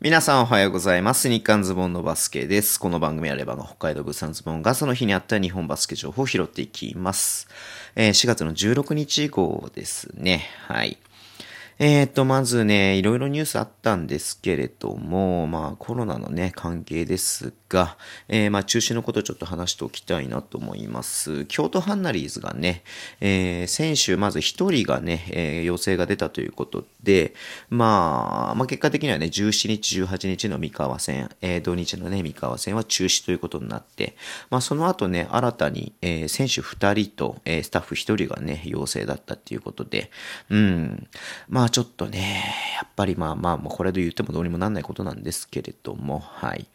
皆さんおはようございます。日刊ズボンのバスケです。この番組はレバーが北海道物産ズボンがその日にあった日本バスケ情報を拾っていきます。えー4月の16日以降ですね。はい。えーと、まずね、いろいろニュースあったんですけれども、まあコロナのね、関係ですが、えーまあ中止のことをちょっと話しておきたいなと思います。京都ハンナリーズがね、えー先週まず一人がね、えー陽性が出たということで、まあ、まあ結果的にはね、17日、18日の三河戦、えー土日のね、三河戦は中止ということになって、まあその後ね、新たに、えー選手二人と、えースタッフ一人がね、陽性だったっていうことで、うん、まあちょっとね、やっぱりまあまあ、これで言ってもどうにもなんないことなんですけれども、はい。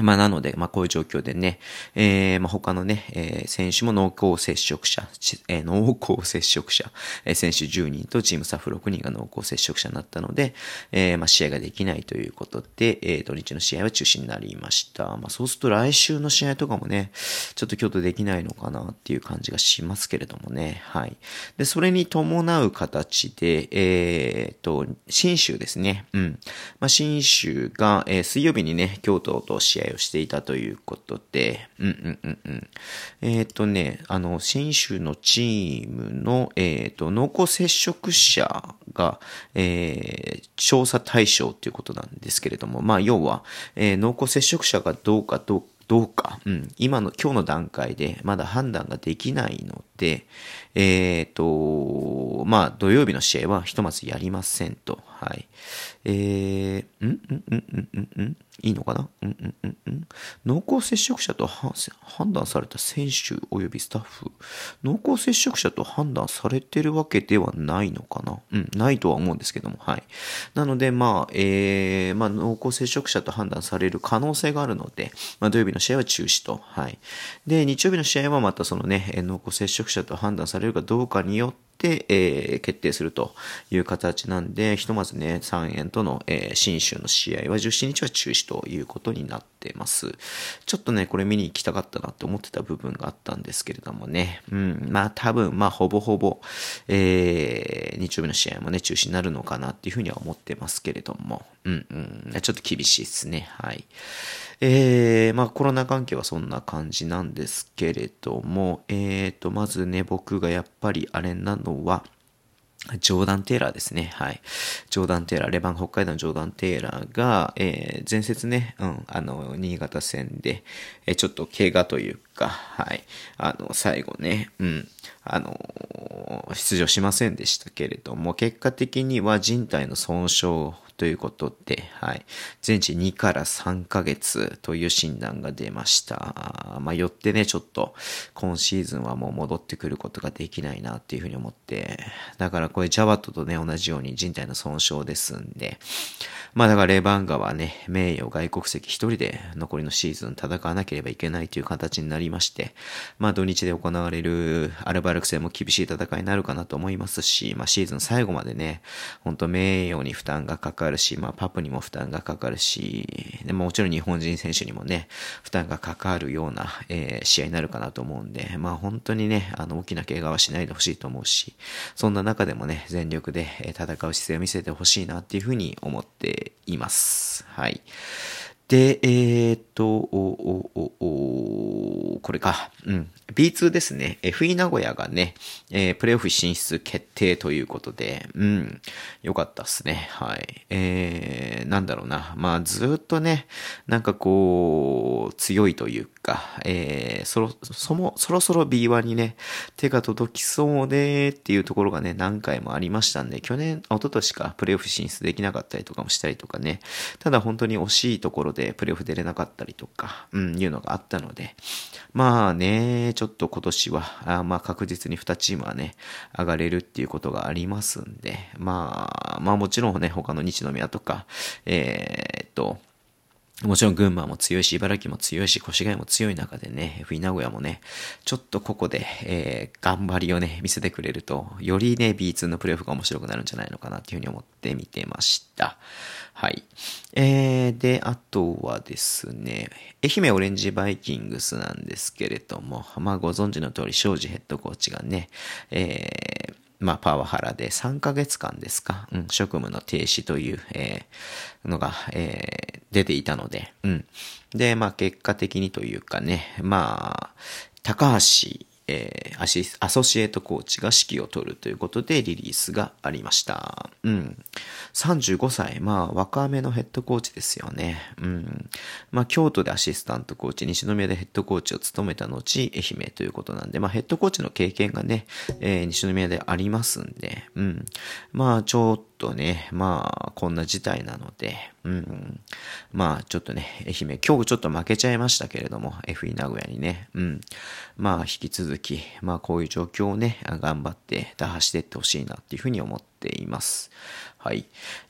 まあ、なので、まあ、こういう状況でね、えー、まあ、他のね、えー選手も濃厚接触者、えー濃厚接触者、えー選手10人とチームスタッフ6人が濃厚接触者になったので、えーまあ、試合ができないということで、えー土日の試合は中止になりました。まあ、そうすると来週の試合とかもね、ちょっと京都できないのかなっていう感じがしますけれどもね、はい。で、それに伴う形で、えー、と、新州ですね、うん。まあ、新州が、えー水曜日にね、京都と試合をしていたということで、うんうんうんうん。えっ、とね、あの、新州のチームの、えっ、と、濃厚接触者が、えー調査対象ということなんですけれども、まあ、要は、えー濃厚接触者がどうかどうどうか、うん、今の、今日の段階でまだ判断ができないので、えっ、と、まあ、土曜日の試合はひとまずやりませんと。はい。えー、んんんんんんいいのかな？うんうんうんうん。濃厚接触者と判断された選手及びスタッフ、濃厚接触者と判断されてるわけではないのかな？うん、ないとは思うんですけども、はい。なので、まあ、えー、まあ、濃厚接触者と判断される可能性があるので、まあ、土曜日の試合は中止と、はい。で、日曜日の試合はまたそのね、濃厚接触者と判断されるかどうかによって、えー決定するという形なんで、ひとまずね、3円との、えー新州の試合は17日は中止ということになってます。ちょっとね、これ見に行きたかったなって思ってた部分があったんですけれどもね。うん、まあ多分、まあほぼほぼ、えー日曜日の試合もね、中止になるのかなっていうふうには思ってますけれども。うんうん、ちょっと厳しいですね。はい。えー、まあコロナ関係はそんな感じなんですけれども、えーと、まずね、僕がやっぱりあれなのは、ジョーダン・テイラーですね。はい。ジョーダン・テイラー、レバン北海道のジョーダン・テイラーが、えー前節ね、うん、あの、新潟戦で、えーちょっと怪我というか、はい。あの、最後ね、うん、あの、出場しませんでしたけれども、結果的には人体の損傷ということで、はい。全治2から3ヶ月という診断が出ました。まあ、よってね、ちょっと、今シーズンはもう戻ってくることができないなっていうふうに思って、だからこれジャワットとね、同じように人体の損傷ですんで、まあだからレバンガはね、名誉外国籍一人で残りのシーズン戦わなければいけないという形になりまして、まあ土日で行われるアルバルク戦も厳しい戦いになるかなと思いますし、まあシーズン最後までね、本当名誉に負担がかかるし、まあパプにも負担がかかるし、でももちろん日本人選手にもね、負担がかかるような、えー試合になるかなと思うんで、まあ本当にね、あの大きな怪我はしないでほしいと思うし、そんな中でもね、全力で戦う姿勢を見せてほしいなっていうふうに思っています。はい。で、えーっと、お、お、お、お、これか。うん。B2 ですね。FE 名古屋がね、えープレイオフ進出決定ということで、うん。よかったっすね。はい。えー、なんだろうな。まあ、ずっとね、なんかこう、強いというか、えー、そろ、そも、そろそろ B1 にね、手が届きそうでっていうところがね、何回もありましたんで、去年、一昨年か、プレイオフ進出できなかったりとかもしたりとかね、ただ本当に惜しいところでプレーオフ出れなかったりとか、うん、いうのがあったので、まあね、ちょっと今年は、あまあ確実に2チームはね、上がれるっていうことがありますんで、まあ、まあもちろんね、他の日宮とか、えーっと、もちろん群馬も強いし、茨城も強いし、越谷も強い中でね、F 名古屋もね、ちょっとここで、えー、頑張りをね、見せてくれると、よりね、B2 のプレイオフが面白くなるんじゃないのかなっていうふうに思って見てました。はい。えー、で、あとはですね、愛媛オレンジバイキングスなんですけれども、まあご存知の通り、庄司ヘッドコーチがね、えー、まあ、パワハラで3ヶ月間ですか、うん、職務の停止という、えー、のが、えー、出ていたので、うん。で、まあ、結果的にというかね、まあ、高橋えー、アシアソシエイトコーチが指揮を取るということでリリースがありました。うん。35歳、まあ若めのヘッドコーチですよね。うん。まあ京都でアシスタントコーチ、西宮でヘッドコーチを務めた後、愛媛ということなんで、まあヘッドコーチの経験がね、えー、西宮でありますんで、うん。まあちょっととね、まあこんな事態なので、うん。まあちょっとね、愛媛、今日ちょっと負けちゃいましたけれども、FE 名古屋にね、うん。まあ引き続き、まあこういう状況をね、頑張って打破していってほしいなっていうふうに思ってています。はい。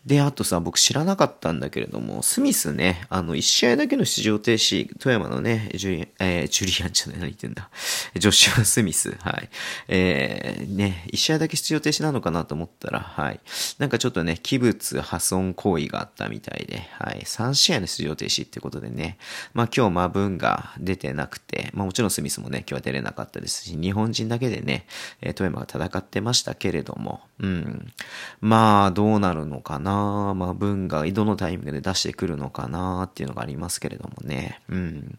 で、あとさ、僕知らなかったんだけれども、スミスね、あの、1試合だけの出場停止、富山のね、ジュリ、えー、ジュリアンじゃない、何言ってんだ。ジョシュア・スミス、はい。えー、ね、1試合だけ出場停止なのかなと思ったら、はい。なんかちょっとね、器物破損行為があったみたいで、はい。3試合の出場停止ってことでね、まあ今日マブンが出てなくて、まあもちろんスミスもね、今日は出れなかったですし、日本人だけでね、え、富山が戦ってましたけれども、うん。まあ、どうなるのかな？まあ、文がどのタイミングで出してくるのかなっていうのがありますけれどもね。うん。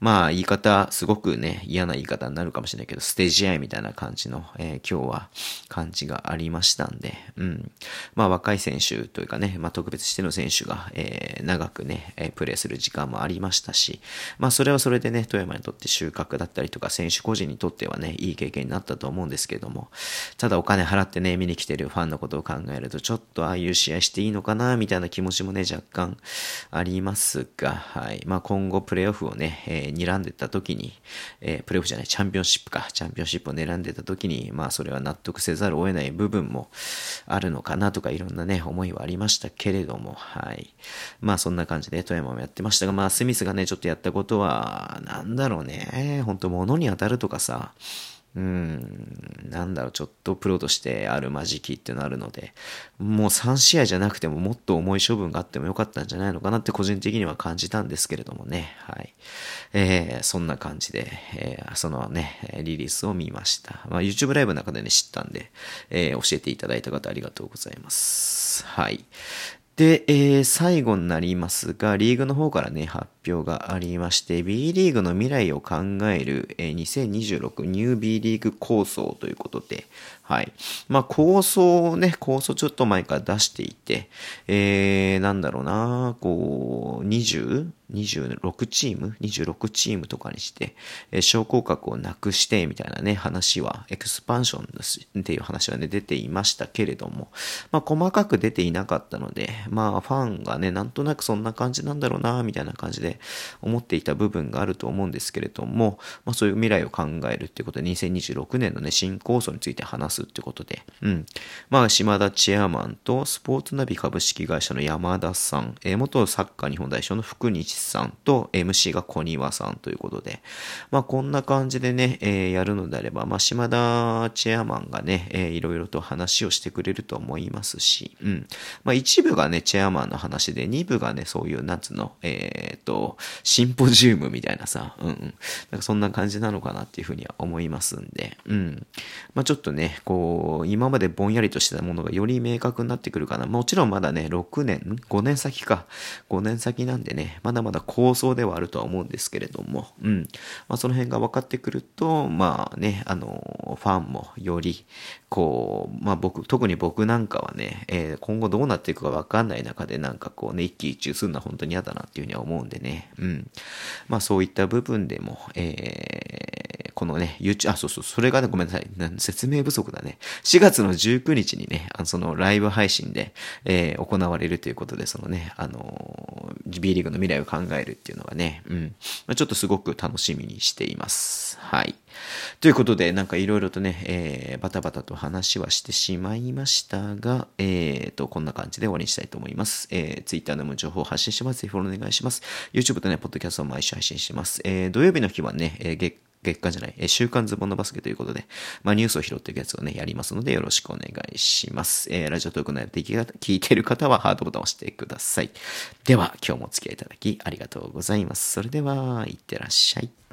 まあ、言い方、すごくね、嫌な言い方になるかもしれないけど、ステージアイみたいな感じの、えー、今日は感じがありましたんで、うん。まあ、若い選手というかね、まあ、特別しての選手が、えー、長くね、えー、プレーする時間もありましたし、まあ、それはそれでね、富山にとって収穫だったりとか、選手個人にとってはね、いい経験になったと思うんですけども、ただお金払ってね、見に来てるファンのことを考えると、ちょっとああいう試合していいのかな、みたいな気持ちもね、若干ありますが、はい。まあ、今後プレイオフをね、えー、睨んでた時に、えー、プレイオフじゃない、チャンピオンシップか、チャンピオンシップを狙んでた時に、まあ、それは納得せざるを得ない部分もあるのかなとか、いろんなね、思いはありましたけれども、はい。まあ、そんな感じで富山もやってましたが、まあ、スミスがね、ちょっとやったことは、なんだろうね、本当物に当たるとかさ、うん、なんだろう、ちょっとプロとしてあるまじきっていうのあるので、もう3試合じゃなくてももっと重い処分があってもよかったんじゃないのかなって個人的には感じたんですけれどもね、はい。えー、そんな感じで、えー、そのね、リリースを見ました。まあ、YouTube ライブの中でね、知ったんで、えー、教えていただいた方ありがとうございます。はい。で、えー、最後になりますが、リーグの方からね、発表がありまして、B リーグの未来を考える、えー、2026ニュー B リーグ構想ということで、はい。まあ、構想をね、構想ちょっと前から出していて、えー、なんだろうな、こう、20? 26チーム ?26 チームとかにして、えー、昇降格をなくして、みたいなね、話は、エクスパンションっていう話はね、出ていましたけれども、まあ、細かく出ていなかったので、まあ、ファンがね、なんとなくそんな感じなんだろうな、みたいな感じで思っていた部分があると思うんですけれども、まあ、そういう未来を考えるっていうことで、2026年のね、新構想について話すってことで、うん。まあ、島田チェアマンと、スポーツナビ株式会社の山田さん、えー、元サッカー日本代表の福西さんと、MC が小庭さんということで、まあ、こんな感じでね、えー、やるのであれば、まあ、島田チェアマンがね、えー、いろいろと話をしてくれると思いますし、うん。まあ、一部がね、チェアマンの話で、二部がね、そういう、なんつの、えっ、ー、と、シンポジウムみたいなさ、うんうん。なんかそんな感じなのかなっていうふうには思いますんで、うん。まあ、ちょっとね、こう、今までぼんやりとしてたものがより明確になってくるかな。もちろんまだね、6年、5年先か。5年先なんでね、まだまだ構想ではあるとは思うんですけれども、うん。まあ、その辺が分かってくると、まあね、あの、ファンもより、こう、まあ僕、特に僕なんかはね、えー、今後どうなっていくか分かんない中で、なんかこうね、一喜一憂するのは本当に嫌だなっていうふうには思うんでね、うん。まあそういった部分でも、えー、このね、YouTube、あ、そうそう、それがね、ごめんなさい。説明不足だね。4月の19日にね、あのそのライブ配信で、えー、行われるということで、そのね、あの、B リーグの未来を考えるっていうのがね、うん。まあ、ちょっとすごく楽しみにしています。はい。ということで、なんかいろいろとね、えー、バタバタと話はしてしまいましたが、えーと、こんな感じで終わりにしたいと思います。えー、Twitter でも情報を発信します。ぜひフォローお願いします。YouTube とね、ポッドキャストを毎週配信します。えー、土曜日の日はね、えー、月月間じゃない、え週刊ズボンのバスケということで、まあ、ニュースを拾っていくやつをね、やりますので、よろしくお願いします。えー、ラジオトークのやって聞いてる方は、ハートボタンを押してください。では、今日もお付き合いいただき、ありがとうございます。それでは、いってらっしゃい。